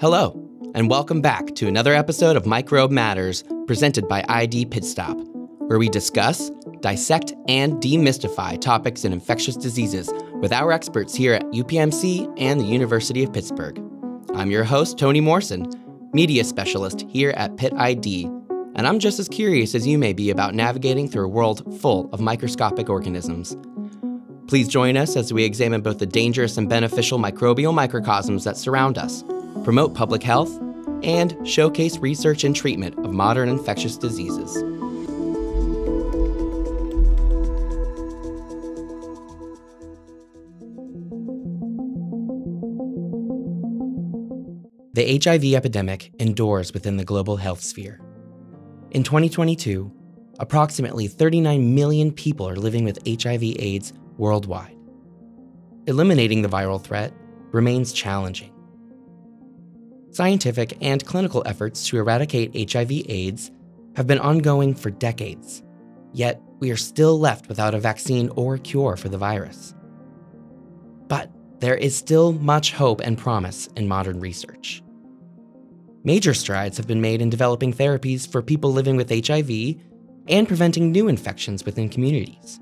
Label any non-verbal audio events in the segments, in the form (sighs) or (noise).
Hello, and welcome back to another episode of Microbe Matters presented by ID Pitstop, where we discuss, dissect, and demystify topics in infectious diseases with our experts here at UPMC and the University of Pittsburgh. I'm your host, Tony Morrison, media specialist here at Pitt ID, and I'm just as curious as you may be about navigating through a world full of microscopic organisms. Please join us as we examine both the dangerous and beneficial microbial microcosms that surround us, promote public health, and showcase research and treatment of modern infectious diseases. The HIV epidemic endures within the global health sphere. In 2022, approximately 39 million people are living with HIV/AIDS worldwide. Eliminating the viral threat remains challenging. Scientific and clinical efforts to eradicate HIV/AIDS have been ongoing for decades, yet we are still left without a vaccine or cure for the virus. But there is still much hope and promise in modern research. Major strides have been made in developing therapies for people living with HIV and preventing new infections within communities.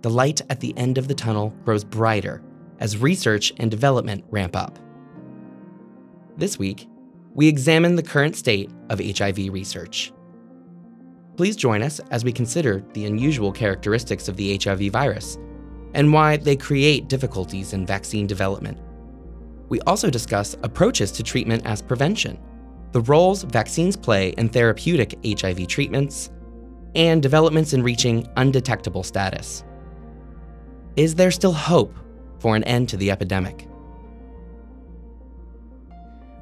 The light at the end of the tunnel grows brighter as research and development ramp up. This week, we examine the current state of HIV research. Please join us as we consider the unusual characteristics of the HIV virus and why they create difficulties in vaccine development. We also discuss approaches to treatment as prevention, the roles vaccines play in therapeutic HIV treatments, and developments in reaching undetectable status. Is there still hope for an end to the epidemic?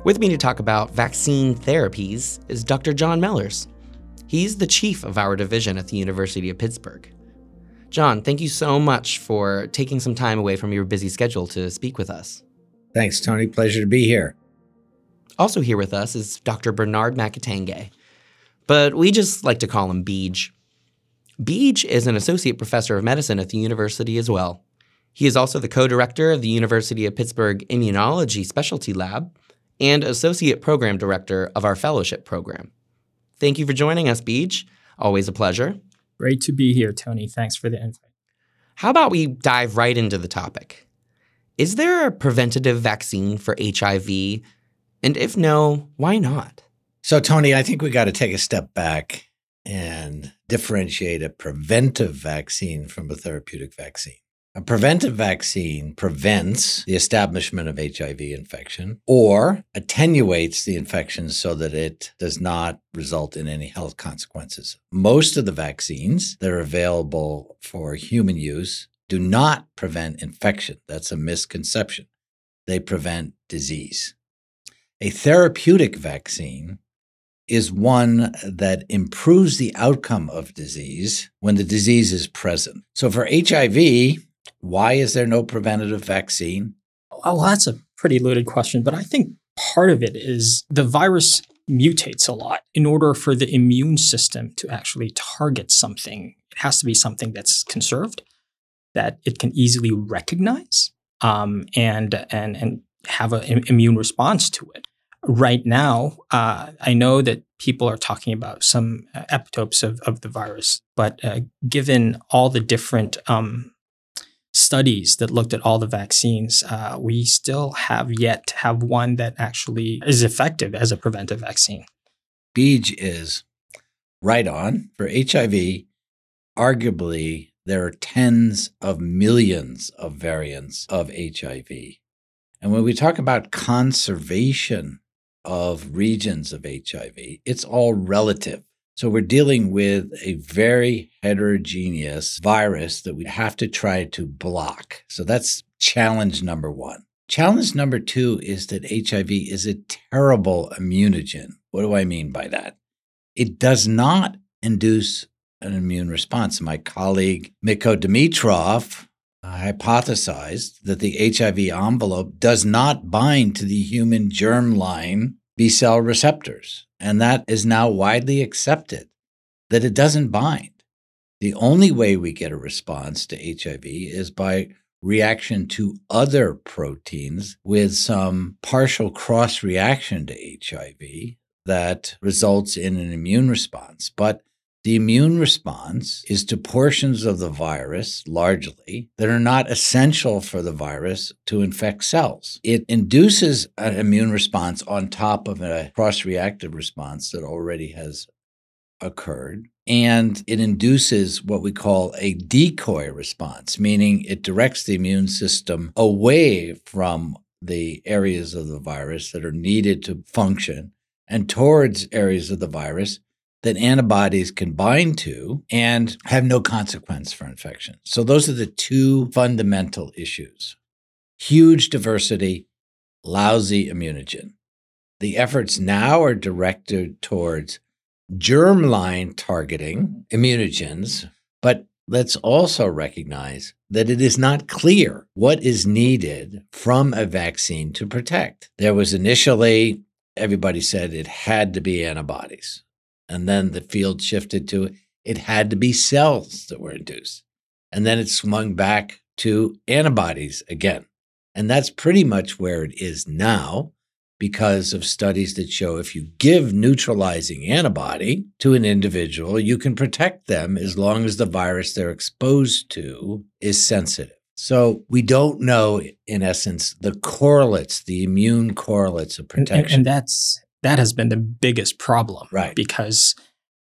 With me to talk about vaccine therapies is Dr. John Mellors. He's the chief of our division at the University of Pittsburgh. John, thank you so much for taking some time away from your busy schedule to speak with us. Thanks, Tony. Pleasure to be here. Also, here with us is Dr. Bernard Macatangay, but we just like to call him Beej. Beej is an associate professor of medicine at the university as well. He is also the co director of the University of Pittsburgh Immunology Specialty Lab and associate program director of our fellowship program. Thank you for joining us, Beej. Always a pleasure. Great to be here, Tony. Thanks for the invite. How about we dive right into the topic? Is there a preventative vaccine for HIV? And if no, why not? So, Tony, I think we got to take a step back and differentiate a preventive vaccine from a therapeutic vaccine. A preventive vaccine prevents the establishment of HIV infection or attenuates the infection so that it does not result in any health consequences. Most of the vaccines that are available for human use do not prevent infection. That's a misconception. They prevent disease. A therapeutic vaccine is one that improves the outcome of disease when the disease is present. So for HIV, why is there no preventative vaccine? Well, that's a pretty loaded question, but I think part of it is the virus mutates a lot. In order for the immune system to actually target something, it has to be something that's conserved that it can easily recognize um, and and and have an immune response to it. Right now, uh, I know that people are talking about some uh, epitopes of, of the virus, but uh, given all the different um, studies that looked at all the vaccines, uh, we still have yet to have one that actually is effective as a preventive vaccine. Beej is right on for HIV. Arguably, there are tens of millions of variants of HIV. And when we talk about conservation of regions of HIV, it's all relative. So we're dealing with a very heterogeneous virus that we have to try to block. So that's challenge number one. Challenge number two is that HIV is a terrible immunogen. What do I mean by that? It does not induce an immune response. My colleague Mikko Dimitrov uh, hypothesized that the HIV envelope does not bind to the human germline B cell receptors. And that is now widely accepted that it doesn't bind. The only way we get a response to HIV is by reaction to other proteins with some partial cross reaction to HIV that results in an immune response. But the immune response is to portions of the virus, largely, that are not essential for the virus to infect cells. It induces an immune response on top of a cross reactive response that already has occurred. And it induces what we call a decoy response, meaning it directs the immune system away from the areas of the virus that are needed to function and towards areas of the virus that antibodies can bind to and have no consequence for infection. So, those are the two fundamental issues huge diversity, lousy immunogen. The efforts now are directed towards germline targeting immunogens, but let's also recognize that it is not clear what is needed from a vaccine to protect. There was initially, everybody said it had to be antibodies. And then the field shifted to it had to be cells that were induced. And then it swung back to antibodies again. And that's pretty much where it is now because of studies that show if you give neutralizing antibody to an individual, you can protect them as long as the virus they're exposed to is sensitive. So we don't know, in essence, the correlates, the immune correlates of protection. And, and, and that's that has been the biggest problem, right? Because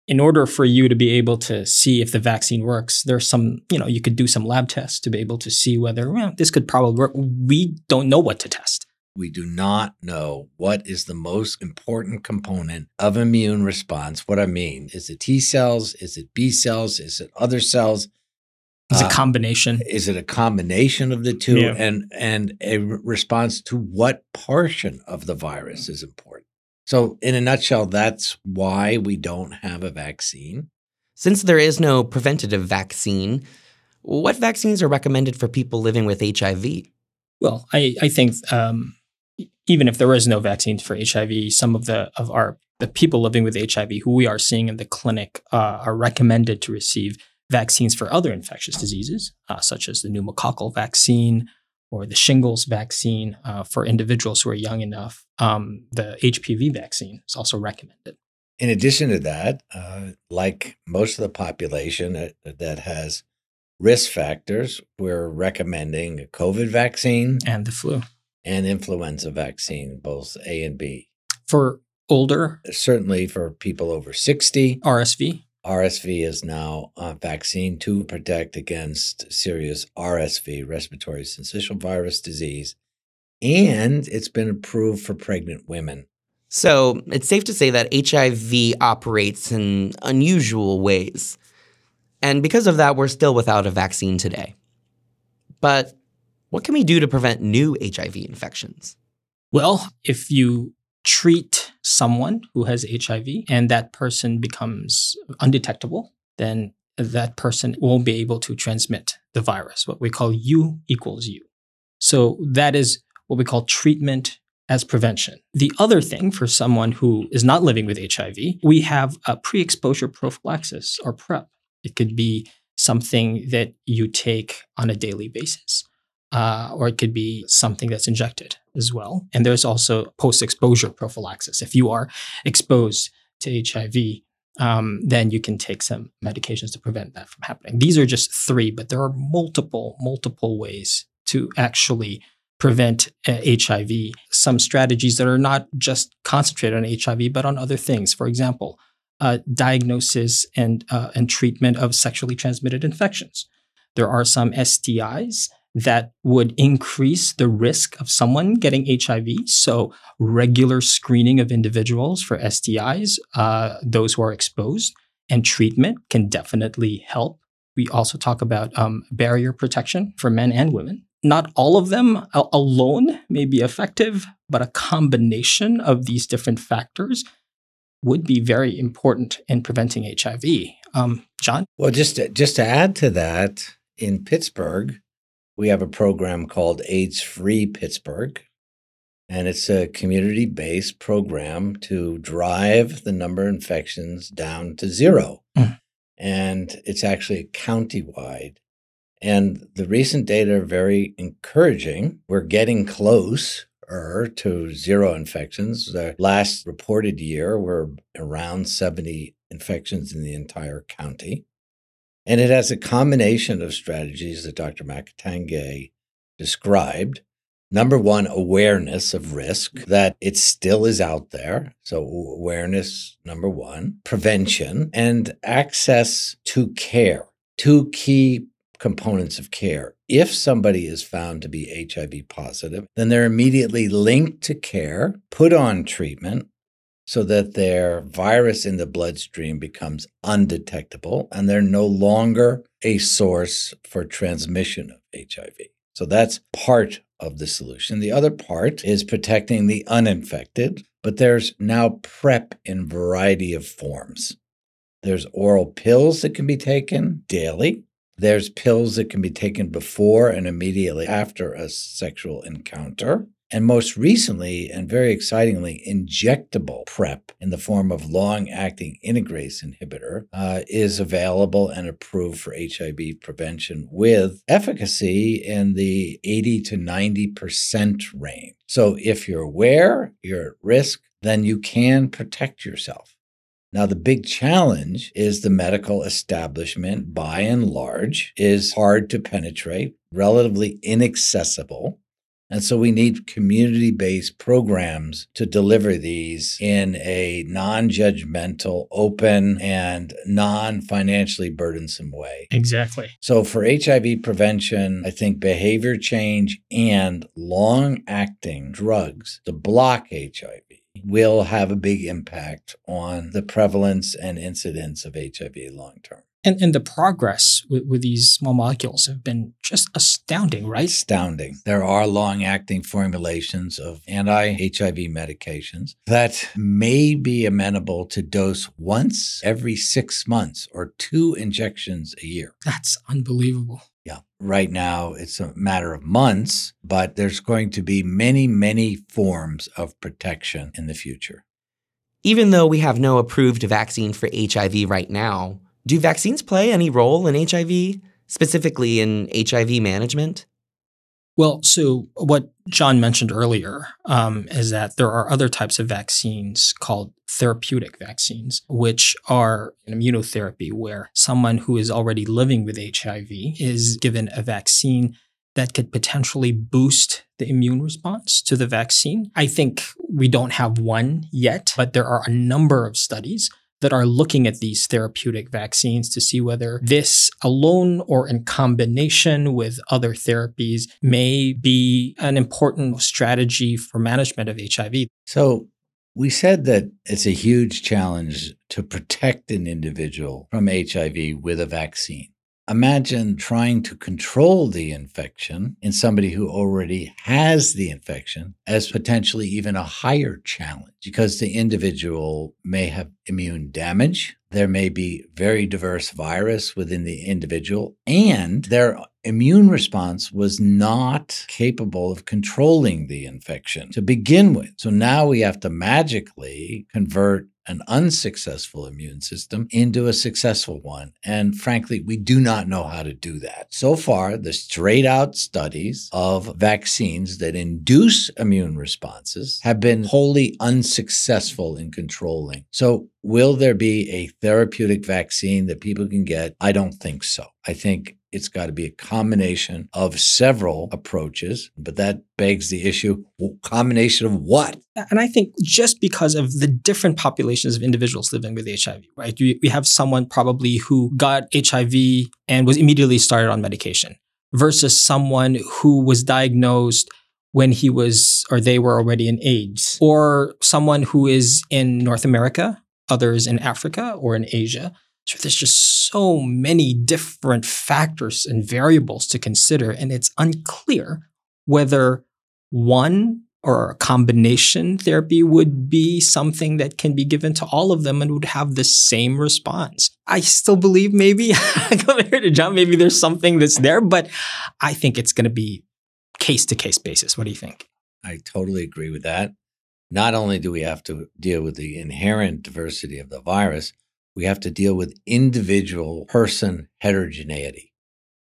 in order for you to be able to see if the vaccine works, there's some, you know, you could do some lab tests to be able to see whether well, this could probably work. We don't know what to test we do not know what is the most important component of immune response. What I mean is it T cells? Is it B cells? Is it other cells? Is uh, a combination? Is it a combination of the two? Yeah. And and a response to what portion of the virus is important? So, in a nutshell, that's why we don't have a vaccine. Since there is no preventative vaccine, what vaccines are recommended for people living with HIV? Well, I, I think um, even if there is no vaccine for HIV, some of the of our the people living with HIV who we are seeing in the clinic uh, are recommended to receive vaccines for other infectious diseases, uh, such as the pneumococcal vaccine or the shingles vaccine uh, for individuals who are young enough. Um, the HPV vaccine is also recommended. In addition to that, uh, like most of the population that, that has risk factors, we're recommending a COVID vaccine and the flu and influenza vaccine, both A and B. For older? Certainly for people over 60. RSV? RSV is now a vaccine to protect against serious RSV, respiratory syncytial virus disease, and it's been approved for pregnant women. So it's safe to say that HIV operates in unusual ways. And because of that, we're still without a vaccine today. But what can we do to prevent new HIV infections? Well, if you treat someone who has HIV and that person becomes undetectable, then that person won't be able to transmit the virus, what we call U equals U. So that is what we call treatment as prevention. The other thing for someone who is not living with HIV, we have a pre exposure prophylaxis or PrEP. It could be something that you take on a daily basis uh, or it could be something that's injected as well. And there's also post exposure prophylaxis. If you are exposed to HIV, um, then you can take some medications to prevent that from happening. These are just three, but there are multiple, multiple ways to actually prevent uh, HIV. Some strategies that are not just concentrated on HIV, but on other things. For example, uh, diagnosis and uh, and treatment of sexually transmitted infections. There are some STIs that would increase the risk of someone getting HIV. So, regular screening of individuals for STIs, uh, those who are exposed, and treatment can definitely help. We also talk about um, barrier protection for men and women. Not all of them alone may be effective, but a combination of these different factors would be very important in preventing HIV. Um, John? Well, just to, just to add to that, in Pittsburgh, we have a program called AIDS Free Pittsburgh. And it's a community based program to drive the number of infections down to zero. Mm. And it's actually county wide. And the recent data are very encouraging. We're getting close to zero infections. The last reported year were around 70 infections in the entire county. And it has a combination of strategies that Dr. Macatangay described. Number one, awareness of risk, that it still is out there. So, awareness, number one, prevention, and access to care. Two key components of care. If somebody is found to be HIV positive, then they're immediately linked to care, put on treatment, so that their virus in the bloodstream becomes undetectable and they're no longer a source for transmission of HIV. So that's part of the solution. The other part is protecting the uninfected, but there's now PrEP in variety of forms. There's oral pills that can be taken daily. There's pills that can be taken before and immediately after a sexual encounter. And most recently, and very excitingly, injectable PrEP in the form of long acting integrase inhibitor uh, is available and approved for HIV prevention with efficacy in the 80 to 90% range. So if you're aware, you're at risk, then you can protect yourself. Now, the big challenge is the medical establishment, by and large, is hard to penetrate, relatively inaccessible. And so we need community based programs to deliver these in a non judgmental, open, and non financially burdensome way. Exactly. So for HIV prevention, I think behavior change and long acting drugs to block HIV will have a big impact on the prevalence and incidence of HIV long term. And, and the progress with, with these small molecules have been just astounding, right? Astounding. There are long acting formulations of anti HIV medications that may be amenable to dose once every six months or two injections a year. That's unbelievable. Yeah. Right now, it's a matter of months, but there's going to be many, many forms of protection in the future. Even though we have no approved vaccine for HIV right now, do vaccines play any role in HIV, specifically in HIV management? Well, so what John mentioned earlier um, is that there are other types of vaccines called therapeutic vaccines, which are an immunotherapy where someone who is already living with HIV is given a vaccine that could potentially boost the immune response to the vaccine. I think we don't have one yet, but there are a number of studies that are looking at these therapeutic vaccines to see whether this alone or in combination with other therapies may be an important strategy for management of HIV. So, we said that it's a huge challenge to protect an individual from HIV with a vaccine. Imagine trying to control the infection in somebody who already has the infection as potentially even a higher challenge because the individual may have immune damage. There may be very diverse virus within the individual, and their immune response was not capable of controlling the infection to begin with. So now we have to magically convert an unsuccessful immune system into a successful one. And frankly, we do not know how to do that. So far, the straight out studies of vaccines that induce immune responses have been wholly unsuccessful in controlling. So, will there be a therapeutic vaccine that people can get? I don't think so. I think it's got to be a combination of several approaches, but that begs the issue combination of what? And I think just because of the different populations of individuals living with HIV, right? We have someone probably who got HIV and was immediately started on medication versus someone who was diagnosed when he was or they were already in AIDS, or someone who is in North America, others in Africa or in Asia. So there's just so many different factors and variables to consider, and it's unclear whether one or a combination therapy would be something that can be given to all of them and would have the same response. I still believe maybe, (laughs) compared to John, maybe there's something that's there, but I think it's going to be case to case basis. What do you think? I totally agree with that. Not only do we have to deal with the inherent diversity of the virus, we have to deal with individual person heterogeneity.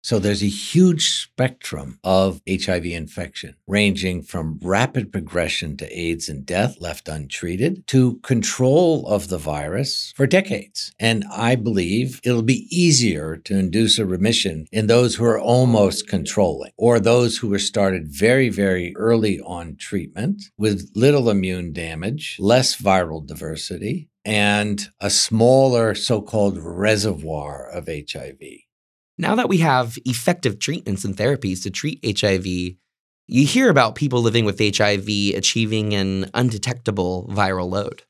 So there's a huge spectrum of HIV infection, ranging from rapid progression to AIDS and death left untreated to control of the virus for decades. And I believe it'll be easier to induce a remission in those who are almost controlling or those who were started very, very early on treatment with little immune damage, less viral diversity, and a smaller so called reservoir of HIV. Now that we have effective treatments and therapies to treat HIV, you hear about people living with HIV achieving an undetectable viral load.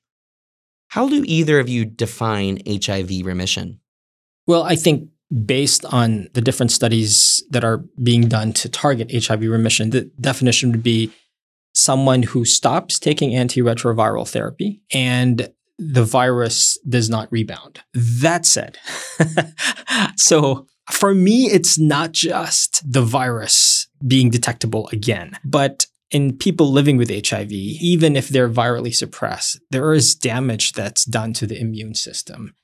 How do either of you define HIV remission? Well, I think based on the different studies that are being done to target HIV remission, the definition would be someone who stops taking antiretroviral therapy and the virus does not rebound. That said, (laughs) so for me, it's not just the virus being detectable again, but in people living with HIV, even if they're virally suppressed, there is damage that's done to the immune system.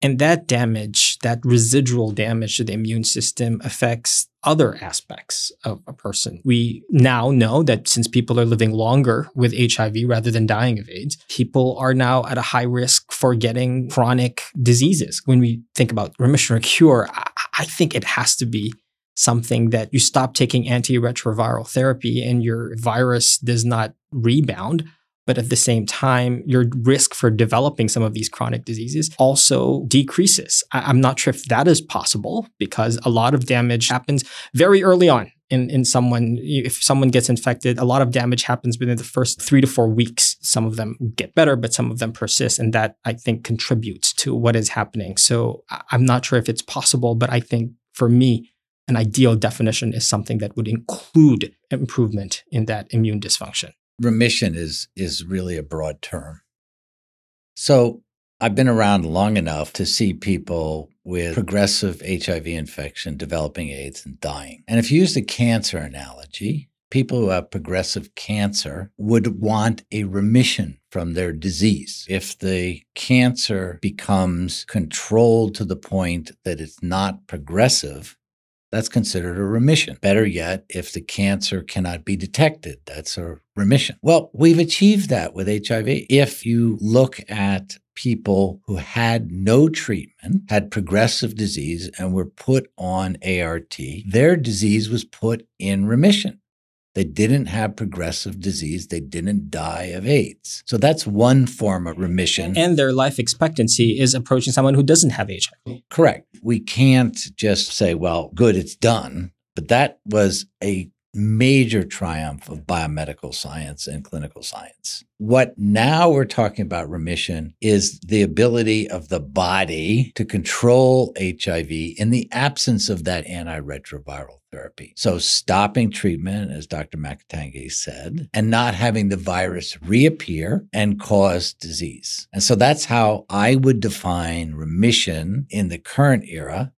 And that damage, that residual damage to the immune system affects other aspects of a person. We now know that since people are living longer with HIV rather than dying of AIDS, people are now at a high risk for getting chronic diseases. When we think about remission or cure, I think it has to be something that you stop taking antiretroviral therapy and your virus does not rebound but at the same time, your risk for developing some of these chronic diseases also decreases. I- am not sure if that is possible because a lot of damage happens very early on. In, in someone, if someone gets infected, a lot of damage happens within the first three to four weeks. Some of them get better, but some of them persist. And that I think contributes to what is happening. So I'm not sure if it's possible, but I think for me, an ideal definition is something that would include improvement in that immune dysfunction remission is is really a broad term. So I've been around long enough to see people with progressive HIV infection developing AIDS and dying. And if you use the cancer analogy, people who have progressive cancer would want a remission from their disease. If the cancer becomes controlled to the point that it's not progressive, that's considered a remission. Better yet, if the cancer cannot be detected, that's a remission. Well, we've achieved that with HIV. If you look at people who had no treatment, had progressive disease, and were put on ART, their disease was put in remission. They didn't have progressive disease. They didn't die of AIDS. So that's one form of remission. And their life expectancy is approaching someone who doesn't have HIV. Correct. We can't just say, well, good, it's done. But that was a major triumph of biomedical science and clinical science. What now we're talking about remission is the ability of the body to control HIV in the absence of that antiretroviral therapy. So stopping treatment, as Dr. Macatangay said, and not having the virus reappear and cause disease. And so that's how I would define remission in the current era.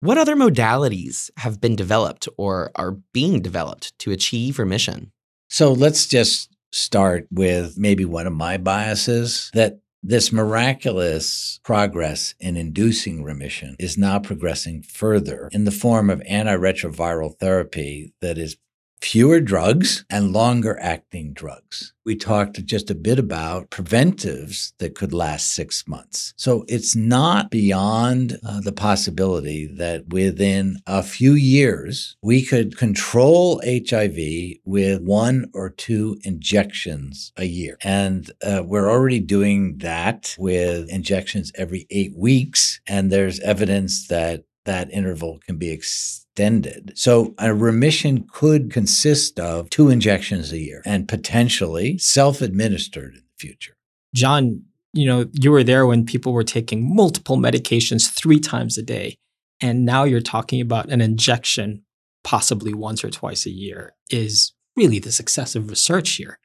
What other modalities have been developed or are being developed to achieve remission? So let's just start with maybe one of my biases that this miraculous progress in inducing remission is now progressing further in the form of antiretroviral therapy that is fewer drugs and longer acting drugs. We talked just a bit about preventives that could last six months. So it's not beyond uh, the possibility that within a few years, we could control HIV with one or two injections a year. And uh, we're already doing that with injections every eight weeks. And there's evidence that that interval can be extended. So a remission could consist of two injections a year and potentially self administered in the future. John, you know, you were there when people were taking multiple medications three times a day. And now you're talking about an injection possibly once or twice a year is really the success of research here.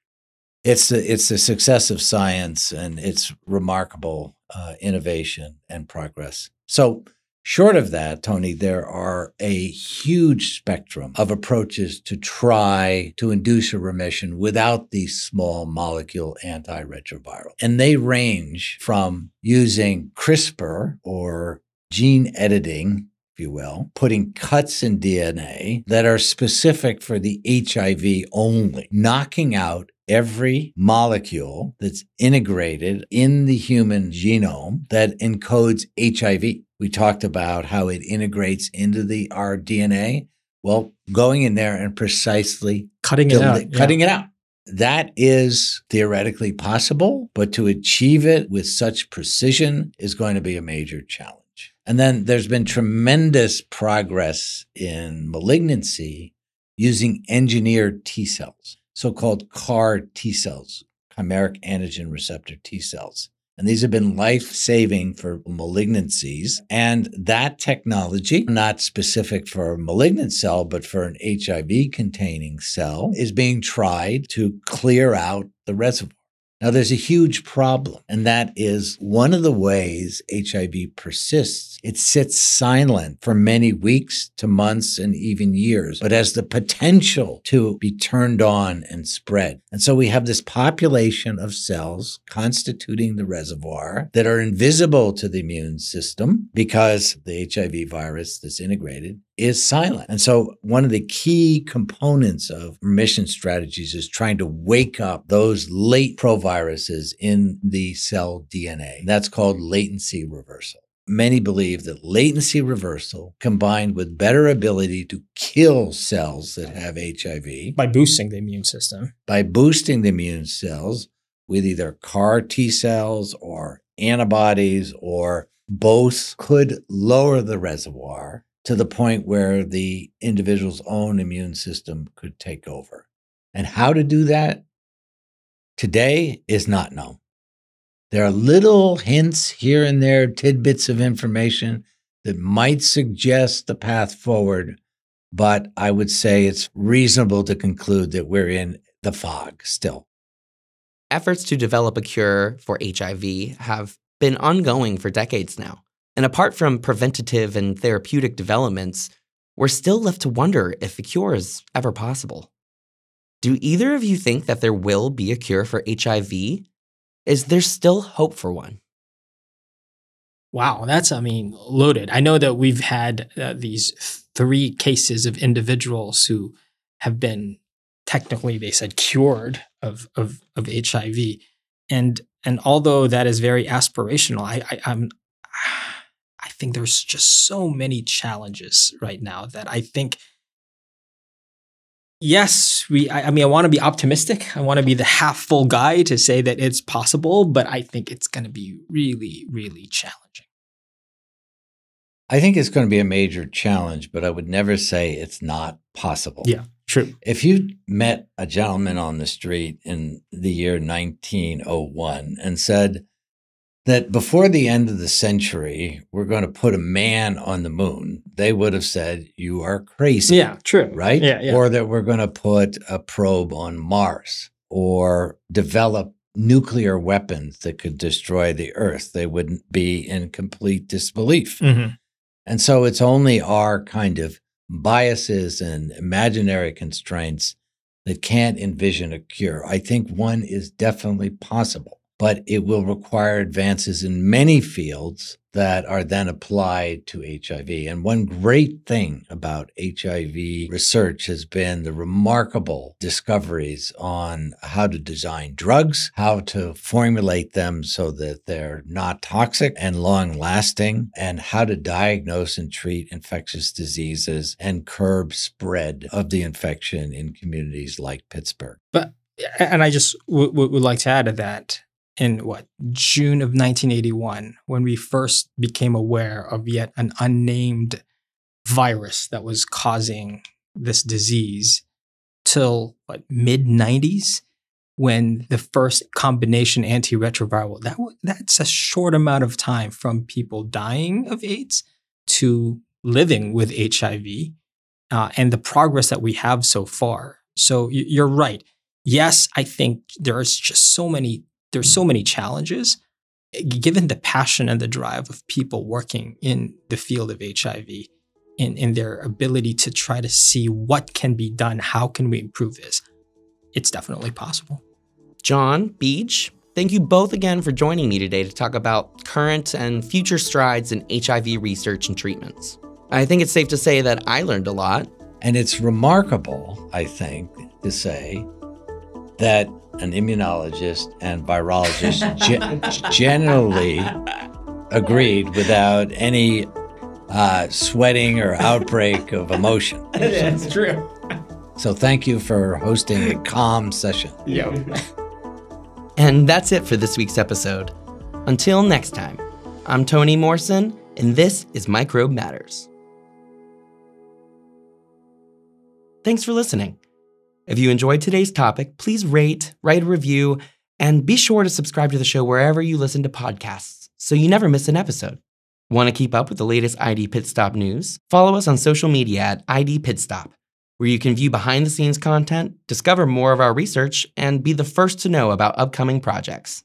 It's the, it's the success of science and it's remarkable uh, innovation and progress. So Short of that, Tony, there are a huge spectrum of approaches to try to induce a remission without these small molecule antiretroviral. And they range from using CRISPR or gene editing if you will, putting cuts in DNA that are specific for the HIV only, knocking out every molecule that's integrated in the human genome that encodes HIV. We talked about how it integrates into the our DNA. Well, going in there and precisely Cutting it out. cutting it out. That is theoretically possible, but to achieve it with such precision is going to be a major challenge. And then there's been tremendous progress in malignancy using engineered T cells, so called CAR T cells, chimeric antigen receptor T cells. And these have been life saving for malignancies. And that technology, not specific for a malignant cell, but for an HIV containing cell, is being tried to clear out the reservoir. Now, there's a huge problem, and that is one of the ways HIV persists. It sits silent for many weeks to months and even years, but has the potential to be turned on and spread. And so we have this population of cells constituting the reservoir that are invisible to the immune system because the HIV virus that's integrated is silent. And so one of the key components of remission strategies is trying to wake up those late proviruses in the cell DNA. That's called latency reversal. Many believe that latency reversal combined with better ability to kill cells that have HIV By boosting the immune system. by boosting the immune cells with either CAR T cells or antibodies or both could lower the reservoir to the point where the individual's own immune system could take over. And how to do that today is not known. There are little hints here and there, tidbits of information that might suggest the path forward, but I would say it's reasonable to conclude that we're in the fog still. Efforts to develop a cure for HIV have been ongoing for decades now. And apart from preventative and therapeutic developments, we're still left to wonder if a cure is ever possible. Do either of you think that there will be a cure for HIV? Is there still hope for one? Wow, that's, I mean, loaded. I know that we've had uh, these three cases of individuals who have been technically, they said, cured of, of, of HIV. And, and although that is very aspirational, I, I, I'm, (sighs) I think there's just so many challenges right now that I think yes, we. I, I mean, I want to be optimistic. I want to be the half full guy to say that it's possible, but I think it's going to be really, really challenging. I think it's going to be a major challenge, but I would never say it's not possible. Yeah, true. If you met a gentleman on the street in the year 1901 and said that before the end of the century, we're going to put a man on the moon, they would have said, You are crazy. Yeah, true. Right? Yeah, yeah. Or that we're going to put a probe on Mars or develop nuclear weapons that could destroy the Earth. They wouldn't be in complete disbelief. Mhm. And so it's only our kind of biases and imaginary constraints that can't envision a cure. I think one is definitely possible, but it will require advances in many fields that are then applied to HIV. And one great thing about HIV research has been the remarkable discoveries on how to design drugs, how to formulate them so that they're not toxic and long lasting, and how to diagnose and treat infectious diseases and curb spread of the infection in communities like Pittsburgh. But and I just w- w- would like to add to that in what June of 1981 when we first became aware of yet an unnamed virus that was causing this disease till what mid 90s when the first combination antiretroviral that that's a short amount of time from people dying of AIDS to living with HIV uh, and the progress that we have so far. So you're right. Yes, I think there's just so many there's so many challenges given the passion and the drive of people working in the field of HIV in, in their ability to try to see what can be done, how can we improve this, it's definitely possible. John, Beej, thank you both again for joining me today to talk about current and future strides in HIV research and treatments. I think it's safe to say that I learned a lot. And it's remarkable, I think, to say that an immunologist and virologist ge- generally agreed without any uh, sweating or outbreak of emotion. (laughs) That's true. So thank you for hosting a calm session. Yeah. And that's it for this week's episode. Until next time, I'm Tony Morrison, and this is Microbe Matters. Thanks for listening. If you enjoyed today's topic, please rate, write a review, and be sure to subscribe to the show wherever you listen to podcasts so you never miss an episode. Want to keep up with the latest ID Pit Stop news? Follow us on social media at ID Pit Stop, where you can view behind the scenes content, discover more of our research, and be the first to know about upcoming projects.